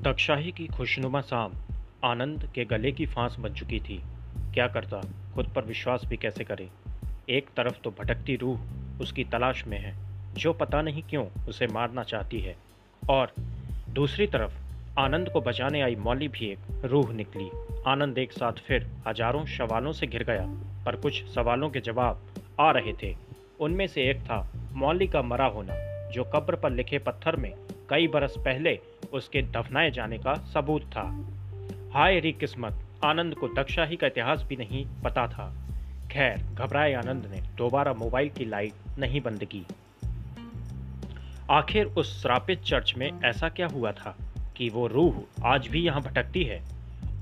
दक्षाही की खुशनुमा शाम आनंद के गले की फांस बन चुकी थी। क्या करता? खुद पर विश्वास भी कैसे करे? एक तरफ़ तो भटकती रूह उसकी तलाश में है, जो पता नहीं क्यों उसे मारना चाहती है। और दूसरी तरफ़, आनंद को बचाने आई मौली भी एक रूह निकली। आनंद एक साथ फिर हज़ारों सवालों से घिर गया, पर कुछ सवालों के जवाब आ रहे थे। उनमें से एक था, मौली का मरा होना, जो कब्र पर लिखे पत्थर में कई बरस पहले उसके दफनाए जाने का सबूत था। हाय, री किस्मत, आनंद को दक्षाही का इतिहास भी नहीं पता था। खैर, घबराए आनंद ने, दोबारा मोबाइल की लाइट नहीं बंद की। आखिर उस श्रापित चर्च में ऐसा क्या हुआ था कि वो रूह आज भी यहाँ भटकती है?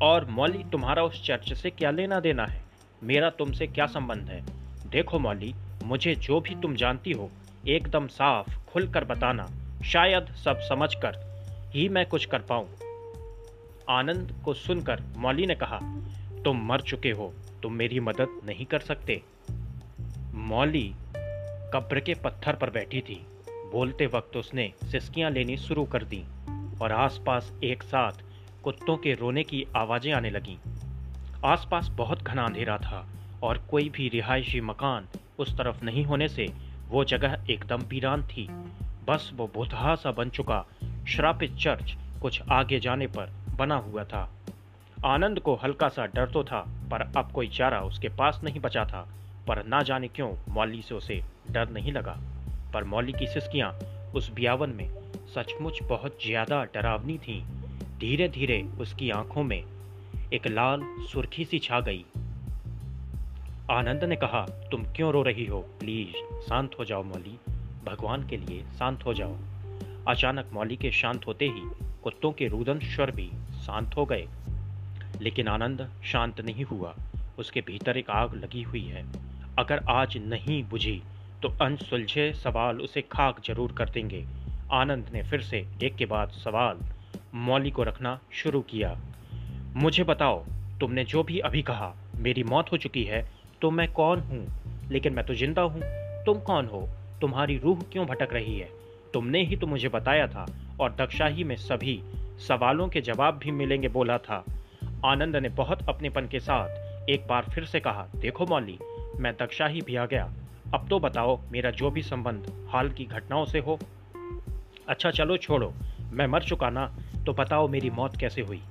और मौली, तुम्हारा उस चर्च से क्या लेना देना है? मेरा तुमसे क्या संबंध है? देखो मौली, मुझे जो भी तुम जानती हो, एकदम साफ़, खुलकर बताना। शायद सब समझकर ही मैं कुछ कर पाऊँ। आनंद को सुनकर मौली ने कहा, तुम मर चुके हो, तुम मेरी मदद नहीं कर सकते। मौली कब्र के पत्थर पर बैठी थी। बोलते वक्त उसने सिस्कियाँ लेनी शुरू कर दी और आसपास एक साथ कुत्तों के रोने की आवाज़ें आने लगीं। आसपास बहुत घना अंधेरा था और कोई भी रिहायशी मकान उस तरफ़ नहीं होने से वो जगह एकदम वीरान थी। बस वो बुधा सा बन चुका श्रापित चर्च कुछ आगे जाने पर बना हुआ था। आनंद को हल्का सा डर तो था, पर अब कोई चारा उसके पास नहीं बचा था। पर ना जाने क्यों मौली से उसे डर नहीं लगा। पर मौली की सिस्कियाँ उस बियावन में सचमुच बहुत ज़्यादा डरावनी थीं। धीरे धीरे उसकी आँखों में एक लाल सुर्खी सी छा गई। आनंद ने कहा, तुम क्यों रो रही हो? प्लीज़, शांत हो जाओ मौली। भगवान के लिए शांत हो जाओ। अचानक मौली के शांत होते ही कुत्तों के रुदन स्वर भी शांत हो गए। लेकिन आनंद शांत नहीं हुआ। उसके भीतर एक आग लगी हुई है। अगर आज नहीं बुझी तो अनसुलझे सवाल उसे खाक ज़रूर कर देंगे। आनंद ने फिर से एक के बाद सवाल मौली को रखना शुरू किया। मुझे बताओ, तुमने जो भी अभी कहा, मेरी मौत हो चुकी है तो मैं कौन हूँ? लेकिन मैं तो ज़िंदा हूँ। तुम कौन हो? तुम्हारी रूह क्यों भटक रही है? तुमने ही तो मुझे बताया था और दक्षाही में सभी सवालों के जवाब भी मिलेंगे बोला था। आनंद ने बहुत अपनेपन के साथ एक बार फिर से कहा, देखो मौली, मैं दक्षाही भी आ गया। अब तो बताओ, मेरा जो भी संबंध हाल की घटनाओं से हो। अच्छा चलो छोड़ो, मैं मर चुका ना तो बताओ मेरी मौत कैसे हुई?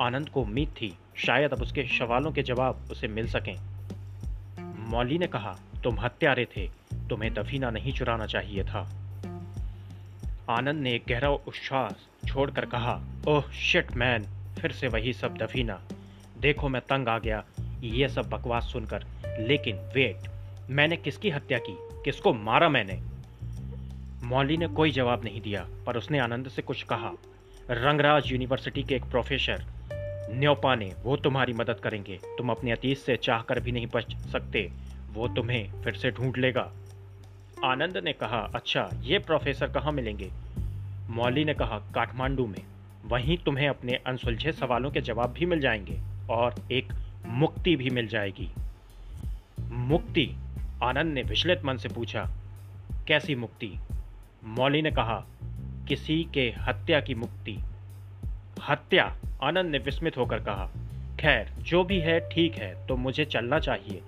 आनंद को उम्मीद थी, शायद अब उसके सवालों के जवाब उसे मिल सकें। मौली ने कहा, तुम हत्यारे थे, तुम्हें दफीना नहीं चुराना चाहिए था। आनंद ने एक गहरा उच्छ्वास छोड़कर कहा, ओह शिट मैन फिर से वही सब दफीना। देखो, मैं तंग आ गया, ये सब बकवास सुनकर। लेकिन वेट मैंने किसकी हत्या की? किसको मारा मैंने? मौली ने कोई जवाब नहीं दिया, पर उसने आनंद से कुछ कहा, रंगराज यूनिवर्सिटी के एक प्रोफेसर, न्योपा ने, वो तुम्हारी मदद करेंगे। तुम अपने अतीत से चाहकर भी नहीं बच सकते। वो तुम्हें फिर से ढूंढ लेगा। आनंद ने कहा अच्छा ये प्रोफेसर कहाँ मिलेंगे? मौली ने कहा, काठमांडू में। वहीं तुम्हें अपने अनसुलझे सवालों के जवाब भी मिल जाएँगे और एक मुक्ति भी मिल जाएगी। मुक्ति? आनंद ने विचलित मन से पूछा, कैसी मुक्ति? मौली ने कहा, किसी के हत्या की मुक्ति। हत्या? आनंद ने विस्मित होकर कहा, खैर, जो भी है, ठीक है तो मुझे चलना चाहिए।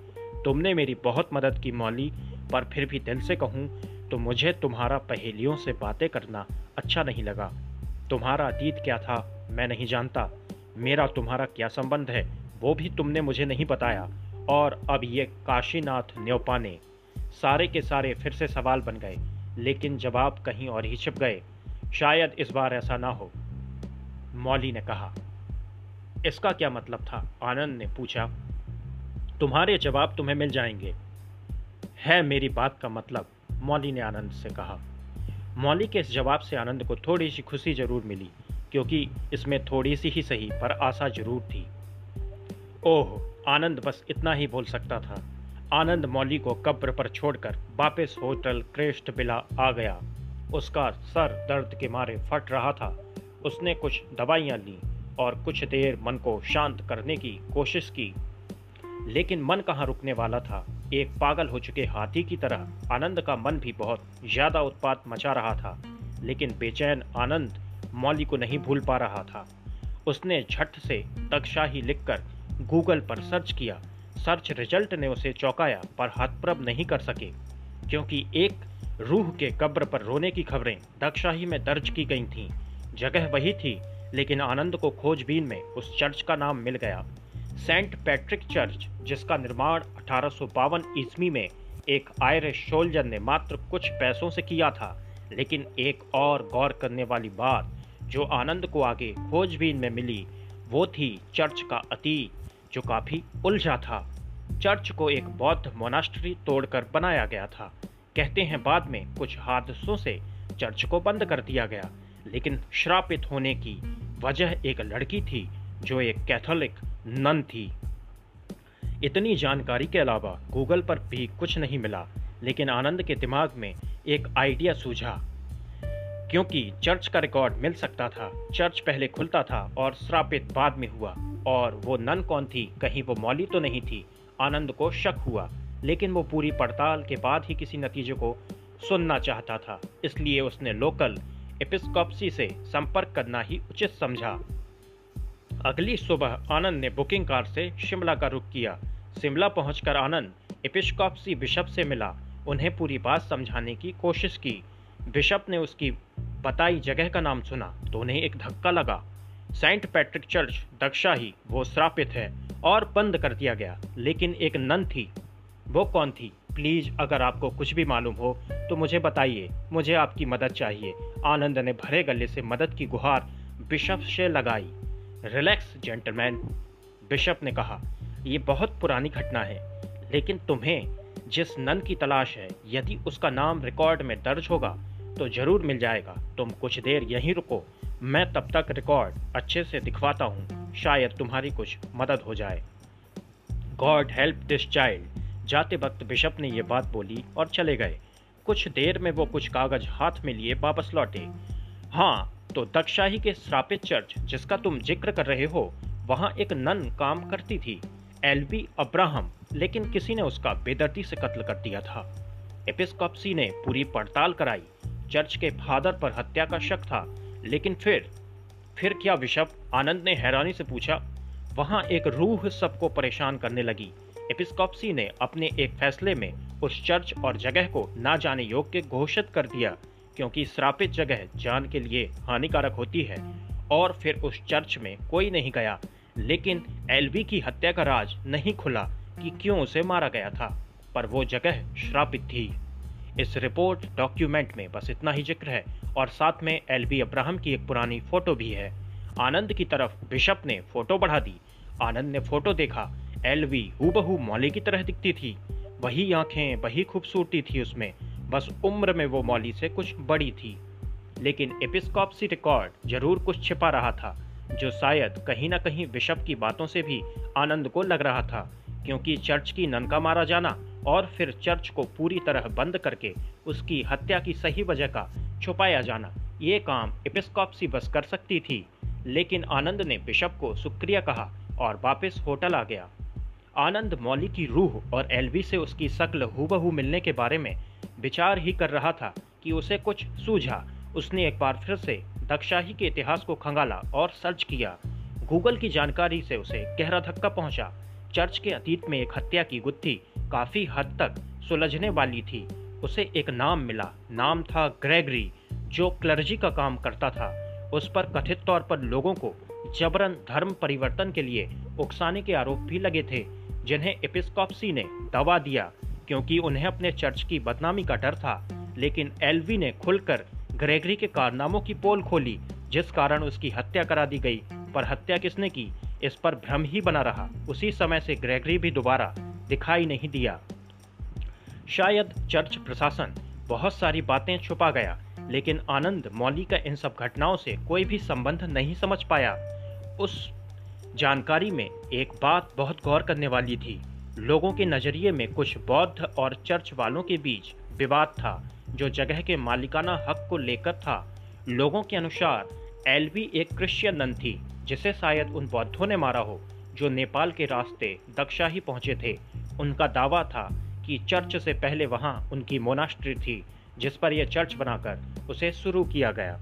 तुमने मेरी बहुत मदद की, मौली। पर फिर भी दिल से कहूँ तो मुझे तुम्हारा पहेलियों से बातें करना अच्छा नहीं लगा। तुम्हारा अतीत क्या था, मैं नहीं जानता। मेरा तुम्हारा क्या संबंध है, वो भी तुमने मुझे नहीं बताया। और अब ये काशीनाथ न्योपा ने सारे के सारे फिर से सवाल बन गए, लेकिन जवाब कहीं और ही छिप गए। शायद इस बार ऐसा ना हो, मौली ने कहा। इसका क्या मतलब था, आनंद ने पूछा। तुम्हारे जवाब तुम्हें मिल जाएँगे। है मेरी बात का मतलब मौली ने आनंद से कहा। मौली के इस जवाब से आनंद को थोड़ी सी खुशी ज़रूर मिली, क्योंकि इसमें थोड़ी सी ही सही पर आशा ज़रूर थी। ओह, आनंद बस इतना ही बोल सकता था। आनंद मौली को कब्र पर छोड़कर वापस होटल क्रेस्ट बिला आ गया। उसका सर दर्द के मारे फट रहा था। उसने कुछ दवाइयाँ ली और कुछ देर मन को शांत करने की कोशिश की। लेकिन मन कहाँ रुकने वाला था? एक पागल हो चुके हाथी की तरह आनंद का मन भी बहुत ज़्यादा उत्पात मचा रहा था, लेकिन बेचैन आनंद मौली को नहीं भूल पा रहा था। उसने झट से तकशाही लिखकर गूगल पर सर्च किया। सर्च रिज़ल्ट ने उसे चौंकाया, पर हतप्रभ नहीं कर सके, क्योंकि एक रूह के कब्र पर रोने की खबरें दक्षाही में दर्ज की गई थीं। जगह वही थी, लेकिन आनंद को खोजबीन में उस चर्च का नाम मिल गया। सेंट पैट्रिक चर्च, जिसका निर्माण अठारह ईस्वी में एक आयरिश सोल्जर ने मात्र कुछ पैसों से किया था, लेकिन एक और गौर करने वाली बात जो आनंद को आगे खोजबीन में मिली, वो थी चर्च का अतीत, जो काफ़ी उलझा था। चर्च को एक बौद्ध मोनास्ट्री तोड़कर बनाया गया था। कहते हैं बाद में कुछ हादसों से चर्च को बंद कर दिया गया, लेकिन श्रापित होने की वजह एक लड़की थी, जो एक कैथोलिक नन थी। इतनी जानकारी के अलावा गूगल पर भी कुछ नहीं मिला, लेकिन आनंद के दिमाग में एक आइडिया सूझा। क्योंकि चर्च का रिकॉर्ड मिल सकता था, चर्च पहले खुलता था और श्रापित बाद में हुआ, और वो नन कौन थी, कहीं वो मौली तो नहीं थी, आनंद को शक हुआ, लेकिन वो पूरी पड़ताल के बाद ही किसी नतीजे को सुनना चाहता था, इसलिए उसने लोकल एपिस्कोपसी से संपर्क करना ही उचित समझा। अगली सुबह आनंद ने बुकिंग कार से शिमला का रुख किया। शिमला पहुंचकर आनंद एपिस्कोपसी बिशप से मिला। उन्हें पूरी बात समझाने की कोशिश की। बिशप ने उसकी बताई जगह का नाम सुना तो उन्हें एक धक्का लगा। सेंट पैट्रिक चर्च दक्षा ही वो श्रापित है और बंद कर दिया गया, लेकिन एक नन थी। वो कौन थी? प्लीज़, अगर आपको कुछ भी मालूम हो तो मुझे बताइए। मुझे आपकी मदद चाहिए। आनंद ने भरे गले से मदद की गुहार बिशप से लगाई। रिलैक्स जेंटलमैन, बिशप ने कहा यह बहुत पुरानी घटना है, लेकिन तुम्हें जिस नन की तलाश है, यदि उसका नाम रिकॉर्ड में दर्ज होगा तो ज़रूर मिल जाएगा। तुम कुछ देर यहीं रुको, मैं तब तक रिकॉर्ड अच्छे से दिखवाता हूँ, शायद तुम्हारी कुछ मदद हो जाए। God help this child. जाते वक्त बिशप ने यह बात बोली और चले गए। कुछ देर में वो कुछ कागज़ हाथ में लिए वापस लौटे। हाँ तो दक्षाही के श्रापित चर्च, जिसका तुम ज़िक्र कर रहे हो, वहाँ एक नन काम करती थी एलबी अब्राहम, लेकिन किसी ने उसका बेदर्दी से कत्ल कर दिया था। एपिस्कोपसी ने पूरी पड़ताल कराई। चर्च के फादर पर हत्या का शक था, लेकिन फिर फिर क्या बिशप आनंद ने हैरानी से पूछा? वहाँ एक रूह सबको परेशान करने लगी। एपिस्कोपसी ने अपने एक फैसले में उस चर्च और जगह को ना जाने योग्य घोषित कर दिया। क्योंकि श्रापित जगह जान के लिए हानिकारक होती है, और फिर उस चर्च में कोई नहीं गया। लेकिन एलवी की हत्या का राज नहीं खुला कि क्यों उसे मारा गया था, पर वो जगह श्रापित थी। इस रिपोर्ट डॉक्यूमेंट में बस इतना ही ज़िक्र है, और साथ में एलबी अब्राहम की एक पुरानी फ़ोटो भी है। आनंद की तरफ़ बिशप ने फ़ोटो बढ़ा दी। आनंद ने फ़ोटो देखा। एलवी हूबहू मौली की तरह दिखती थी। वही आँखें, वही खूबसूरती थी उसमें। बस उम्र में वो मौली से कुछ बड़ी थी। लेकिन एपिस्कॉपसी रिकॉर्ड ज़रूर कुछ छिपा रहा था, जो शायद कहीं ना कहीं बिशप की बातों से भी आनंद को लग रहा था, क्योंकि चर्च की नन का मारा जाना और फिर चर्च को पूरी तरह बंद करके उसकी हत्या की सही वजह का छुपाया जाना, ये काम एपिस्कॉपसी बस कर सकती थी। लेकिन आनंद ने बिशप को शुक्रिया कहा और वापस होटल आ गया। आनंद मौली की रूह और एलवी से उसकी शक्ल हूबहू मिलने के बारे में विचार ही कर रहा था कि उसे कुछ सूझा। उसने एक बार फिर से दक्षाही के इतिहास को खंगाला और सर्च किया। गूगल की जानकारी से उसे गहरा धक्का पहुँचा। चर्च के अतीत में एक हत्या की गुत्थी काफ़ी हद तक सुलझने वाली थी। उसे एक नाम मिला। नाम था ग्रेगरी, जो क्लर्जी का काम करता था। उस पर कथित तौर पर लोगों को जबरन धर्म परिवर्तन के लिए उकसाने के आरोप भी लगे थे, जिन्हें एपिस्कोपसी ने दवा दिया। क्योंकि उन्हें अपने चर्च की बदनामी का डर था। लेकिन एलवी ने खुलकर ग्रेगरी के कारनामों की पोल खोली, जिस कारण उसकी हत्या करा दी गई। पर हत्या किसने की? इस पर भ्रम ही बना रहा। उसी समय से ग्रेगरी भी दोबारा दिखाई नहीं दिया। शायद चर्च प्रशासन बहुत सारी बातें छुपा गया, लेकिन आनंद, मौली का इन सब घटनाओं से कोई भी संबंध नहीं समझ पाया। उस जानकारी में एक बात बहुत गौर करने वाली थी। लोगों के नज़रिए में कुछ बौद्ध और चर्च वालों के बीच विवाद था, जो जगह के मालिकाना हक को लेकर था। लोगों के अनुसार, एलवी एक क्रिश्चियन नन थी, जिसे शायद उन बौद्धों ने मारा हो, जो नेपाल के रास्ते दक्षा ही पहुँचे थे। उनका दावा था कि चर्च से पहले वहाँ उनकी मोनास्ट्री थी, जिस पर यह चर्च बनाकर उसे शुरू किया गया।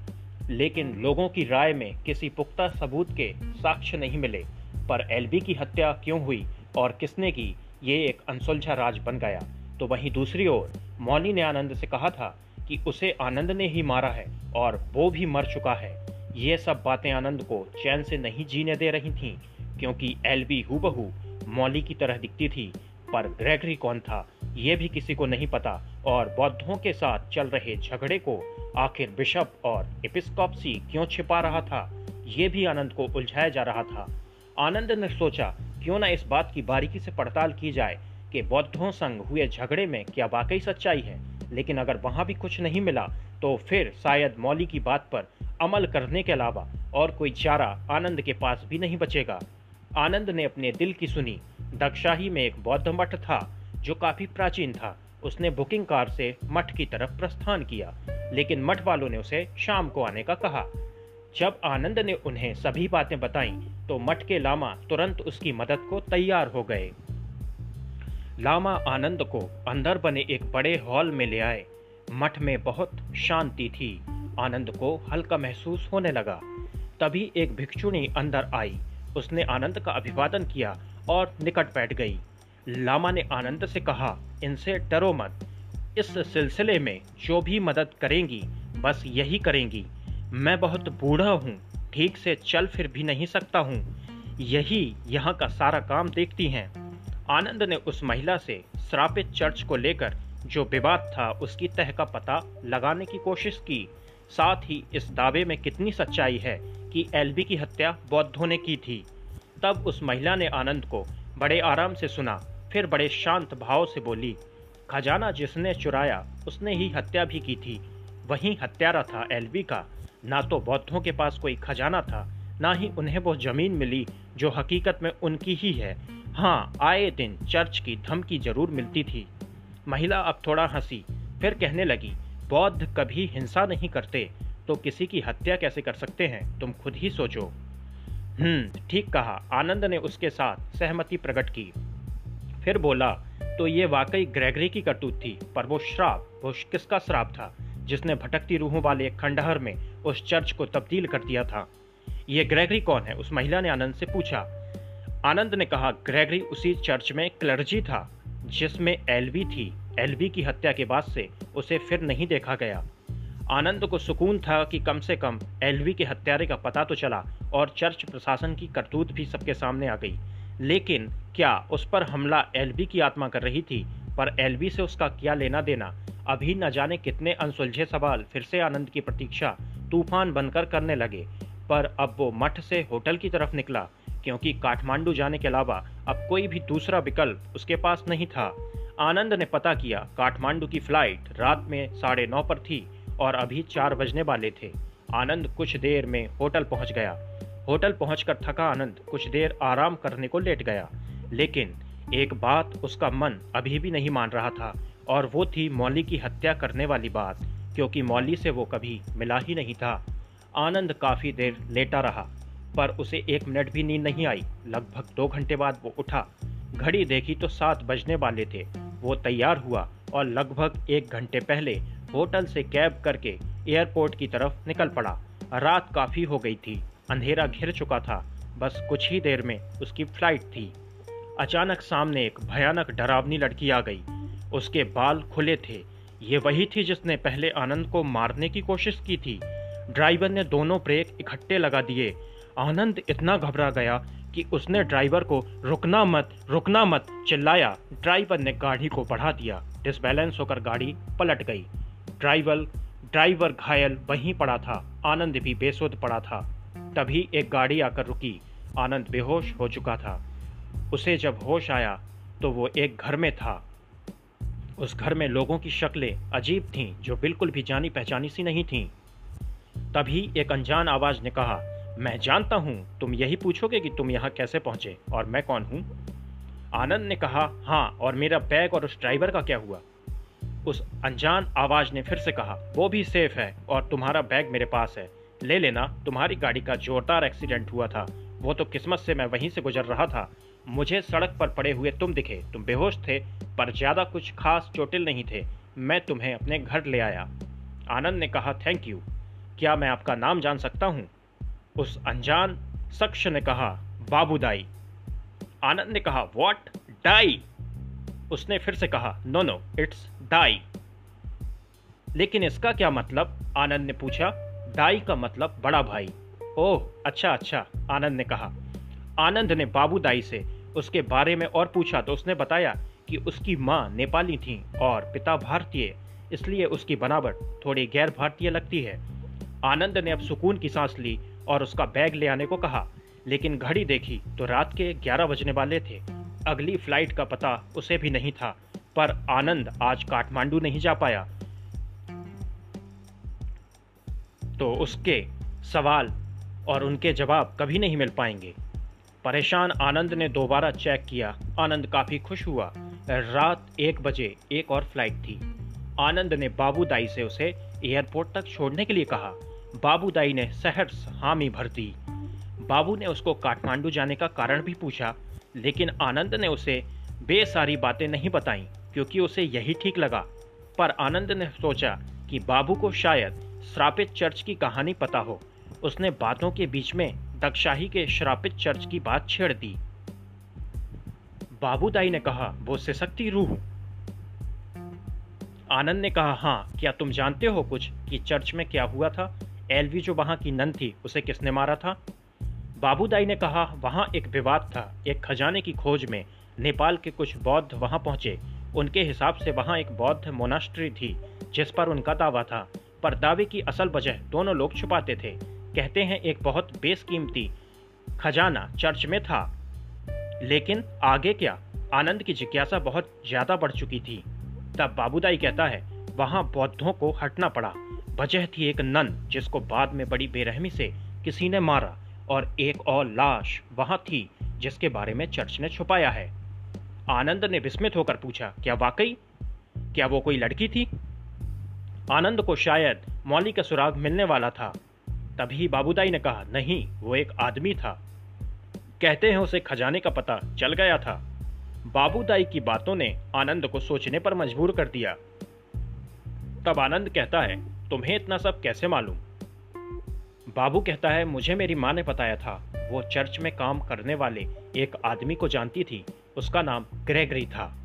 लेकिन लोगों की राय में किसी पुख्ता सबूत के साक्ष्य नहीं मिले, पर एलबी की हत्या क्यों हुई और किसने की ये एक अनसुलझा राज बन गया। तो वहीं दूसरी ओर मौली ने आनंद से कहा था कि उसे आनंद ने ही मारा है और वो भी मर चुका है। ये सब बातें आनंद को चैन से नहीं जीने दे रही थीं, क्योंकि एलबी हूबहू मौली की तरह दिखती थी। पर ग्रेगरी कौन था, ये भी किसी को नहीं पता और बौद्धों के साथ चल रहे झगड़े को आखिर बिशप और एपिस्कॉपसी क्यों छिपा रहा था, ये भी आनंद को उलझाया जा रहा था। आनंद ने सोचा क्यों ना इस बात की बारीकी से पड़ताल की जाए कि बौद्धों संग हुए झगड़े में क्या वाकई सच्चाई है। लेकिन अगर वहाँ भी कुछ नहीं मिला तो फिर शायद मौली की बात पर अमल करने के अलावा और कोई चारा आनंद के पास भी नहीं बचेगा। आनंद ने अपने दिल की सुनी। दक्षाही में एक बौद्ध मठ था, जो काफ़ी प्राचीन था। उसने बुकिंग कार से मठ की तरफ़ प्रस्थान किया, लेकिन मठ वालों ने उसे शाम को आने का कहा। जब आनंद ने उन्हें सभी बातें बताई तो मठ के लामा तुरंत उसकी मदद को तैयार हो गए। लामा आनंद को अंदर बने एक बड़े हॉल में ले आए। मठ में बहुत शांति थी। आनंद को हल्का महसूस होने लगा। तभी एक भिक्षुणी अंदर आई। उसने आनंद का अभिवादन किया और निकट बैठ गई। लामा ने आनंद से कहा, इनसे डरो मत। इस सिलसिले में जो भी मदद करेंगी, बस यही करेंगी। मैं बहुत बूढ़ा हूँ, ठीक से चल फिर भी नहीं सकता हूँ। यही यहाँ का सारा काम देखती हैं। आनंद ने उस महिला से श्रापित चर्च को लेकर जो विवाद था उसकी तह का पता लगाने की कोशिश की। साथ ही इस दावे में कितनी सच्चाई है कि एलबी की हत्या बौद्धों ने की थी। तब उस महिला ने आनंद को बड़े आराम से सुना, फिर बड़े शांत भाव से बोली, खजाना जिसने चुराया, उसने ही हत्या भी की थी। वही हत्यारा था एलबी का ना तो बौद्धों के पास कोई खजाना था, ना ही उन्हें वो ज़मीन मिली जो हकीकत में उनकी ही है। हाँ आए दिन चर्च की धमकी ज़रूर मिलती थी। महिला अब थोड़ा हँसी, फिर कहने लगी, बौद्ध कभी हिंसा नहीं करते तो किसी की हत्या कैसे कर सकते हैं? तुम खुद ही सोचो। हम्म ठीक कहा। आनंद ने उसके साथ सहमति प्रकट की। फिर बोला तो ये वाकई ग्रेगरी की करतूत थी, पर वो श्राप, वो किसका श्राप था, जिसने भटकती रूहों वाले खंडहर में उस चर्च को तब्दील कर दिया था। ये ग्रेगरी कौन है? उस महिला ने आनंद से पूछा। आनंद ने कहा, ग्रेगरी उसी चर्च में क्लर्जी था, जिसमें एलवी थी। एलवी की हत्या के बाद से उसे फिर नहीं देखा गया। आनंद को सुकून था कि कम से कम एलवी के हत्यारे का पता तो चला और चर्च प्रशासन की करतूत भी सबके सामने आ गई। लेकिन क्या उस पर हमला एलबी की आत्मा कर रही थी? पर एलबी से उसका क्या लेना देना? अभी न जाने कितने अनसुलझे सवाल। फिर से आनंद की प्रतीक्षा तूफ़ान बनकर करने लगे, पर अब वो मठ से होटल की तरफ़ निकला, क्योंकि काठमांडू जाने के अलावा अब कोई भी दूसरा विकल्प उसके पास नहीं था। आनंद ने पता किया, काठमांडू की फ़्लाइट रात में साढ़े नौ पर थी और अभी चार बजने वाले थे। आनंद कुछ देर में होटल पहुँच गया। होटल पहुंचकर थका आनंद कुछ देर आराम करने को लेट गया, लेकिन एक बात उसका मन अभी भी नहीं मान रहा था, और वो थी मौली की हत्या करने वाली बात। क्योंकि मौली से वो कभी मिला ही नहीं था। आनंद काफ़ी देर लेटा रहा, पर उसे एक मिनट भी नींद नहीं आई। लगभग दो घंटे बाद वो उठा। घड़ी देखी तो सात बजने वाले थे। वो तैयार हुआ और लगभग एक घंटे पहले होटल से कैब करके एयरपोर्ट की तरफ़ निकल पड़ा। रात काफ़ी हो गई थी। अंधेरा घिर चुका था। बस कुछ ही देर में उसकी फ़्लाइट थी। अचानक सामने एक भयानक डरावनी लड़की आ गई। उसके बाल खुले थे। ये वही थी जिसने पहले आनंद को मारने की कोशिश की थी। ड्राइवर ने दोनों ब्रेक इकट्ठे लगा दिए। आनंद इतना घबरा गया कि उसने ड्राइवर को, रुकना मत रुकना मत, चिल्लाया। ड्राइवर ने गाड़ी को बढ़ा दिया। डिसबैलेंस होकर गाड़ी पलट गई। ड्राइवर ड्राइवर घायल वहीं पड़ा था। आनंद भी बेसुध पड़ा था। तभी एक गाड़ी आकर रुकी। आनंद बेहोश हो चुका था। उसे जब होश आया तो वो एक घर में था। उस घर में लोगों की शक्लें अजीब थीं, जो बिल्कुल भी जानी पहचानी सी नहीं थीं। तभी एक अनजान आवाज़ ने कहा, मैं जानता हूँ, तुम यही पूछोगे कि तुम यहाँ कैसे पहुँचे, और मैं कौन हूँ? आनंद ने कहा हाँ और मेरा बैग और उस ड्राइवर का क्या हुआ? उस अनजान आवाज़ ने फिर से कहा, वो भी सेफ़ है, और तुम्हारा बैग मेरे पास है। ले लेना, तुम्हारी गाड़ी का जोरदार एक्सीडेंट हुआ था। वो तो किस्मत से मैं वहीं से गुजर रहा था। मुझे सड़क पर पड़े हुए तुम दिखे। तुम बेहोश थे, पर ज़्यादा कुछ खास चोटिल नहीं थे। मैं तुम्हें अपने घर ले आया। आनंद ने कहा थैंक यू क्या मैं आपका नाम जान सकता हूँ? उस अनजान शख्स ने कहा बाबू दाई आनंद ने कहा वॉट डाई उसने फिर से कहा नो नो इट्स डाई लेकिन इसका क्या मतलब? आनंद ने पूछा डाई का मतलब बड़ा भाई। ओह अच्छा अच्छा आनंद ने कहा। आनंद ने बाबू दाई से उसके बारे में और पूछा तो उसने बताया कि उसकी माँ नेपाली थी और पिता भारतीय, इसलिए उसकी बनावट थोड़ी गैर भारतीय लगती है। आनंद ने अब सुकून की सांस ली और उसका बैग ले आने को कहा, लेकिन घड़ी देखी तो रात के 11 बजने वाले थे। अगली फ़्लाइट का पता उसे भी नहीं था, पर आनंद आज काठमांडू नहीं जा पाया। तो उसके सवाल और उनके जवाब कभी नहीं मिल पाएँगे। परेशान आनंद ने दोबारा चेक किया। आनंद काफ़ी खुश हुआ। रात एक बजे एक और फ़्लाइट थी। आनंद ने बाबू दाई से उसे एयरपोर्ट तक छोड़ने के लिए कहा। बाबू दाई ने सहर्ष हामी भर दी। बाबू ने उसको काठमांडू जाने का कारण भी पूछा, लेकिन आनंद ने उसे बेसारी बातें नहीं बताई, क्योंकि उसे यही ठीक लगा। पर आनंद ने सोचा कि बाबू को शायद श्रापित चर्च की कहानी पता हो। उसने बातों के बीच में दक्षाही के श्रापित चर्च की बात छेड़ दी। बाबूदाई ने कहा, वो सिसकती रूह आनंद ने कहा हाँ क्या तुम जानते हो कुछ कि चर्च में क्या हुआ था? एलवी जो वहाँ की नन थी, उसे किसने मारा था? बाबूदाई ने कहा, वहाँ एक विवाद था। एक खजाने की खोज में नेपाल के कुछ बौद्ध वहाँ पहुँचे। उनके हिसाब से वहाँ एक बौद्ध मोनास्ट्री थी, जिस पर उनका दावा था। पर दावे की असल वजह दोनों लोग छुपाते थे। कहते हैं एक बहुत बेसकीमती खजाना चर्च में था। लेकिन आगे क्या? आनंद की जिज्ञासा बहुत ज़्यादा बढ़ चुकी थी। तब बाबूदाई कहता है, वहाँ बौद्धों को हटना पड़ा। वजह थी एक नन जिसको बाद में बड़ी बेरहमी से किसी ने मारा और एक और लाश वहाँ थी जिसके बारे में चर्च ने छुपाया है। आनंद ने विस्मित होकर पूछा, क्या वाकई? क्या वो कोई लड़की थी? आनंद को शायद मौली का सुराग मिलने वाला था। तभी बाबूदाई ने कहा, नहीं, वो एक आदमी था। कहते हैं उसे खजाने का पता चल गया था। बाबूदाई की बातों ने आनंद को सोचने पर मजबूर कर दिया। तब आनंद कहता है, तुम्हें इतना सब कैसे मालूम? बाबू कहता है, मुझे मेरी माँ ने बताया था। वो चर्च में काम करने वाले एक आदमी को जानती थी। उसका नाम ग्रेगरी था।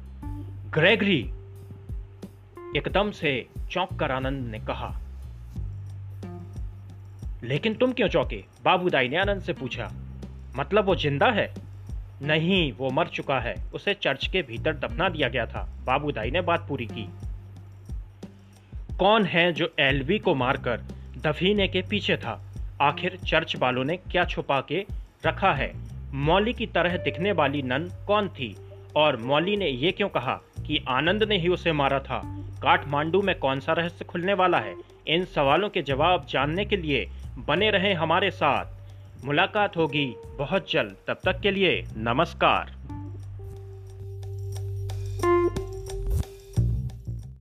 ग्रेगरी! एकदम से चौंक कर आनंद ने कहा लेकिन तुम क्यों चौंके? बाबूदाई ने आनंद से पूछा मतलब वो ज़िंदा है? नहीं, वो मर चुका है। उसे चर्च के भीतर दफना दिया गया था। बाबूदाई ने बात पूरी की। कौन है जो एलवी को मारकर दफीने के पीछे था? आखिर चर्च वालों ने क्या छुपा के रखा है? मौली की तरह दिखने वाली नन कौन थी? और मौली ने यह क्यों कहा कि आनंद ने ही उसे मारा था? काठमांडू में कौन सा रहस्य खुलने वाला है? इन सवालों के जवाब जानने के लिए बने रहें हमारे साथ। मुलाकात होगी बहुत जल्द। तब तक के लिए नमस्कार।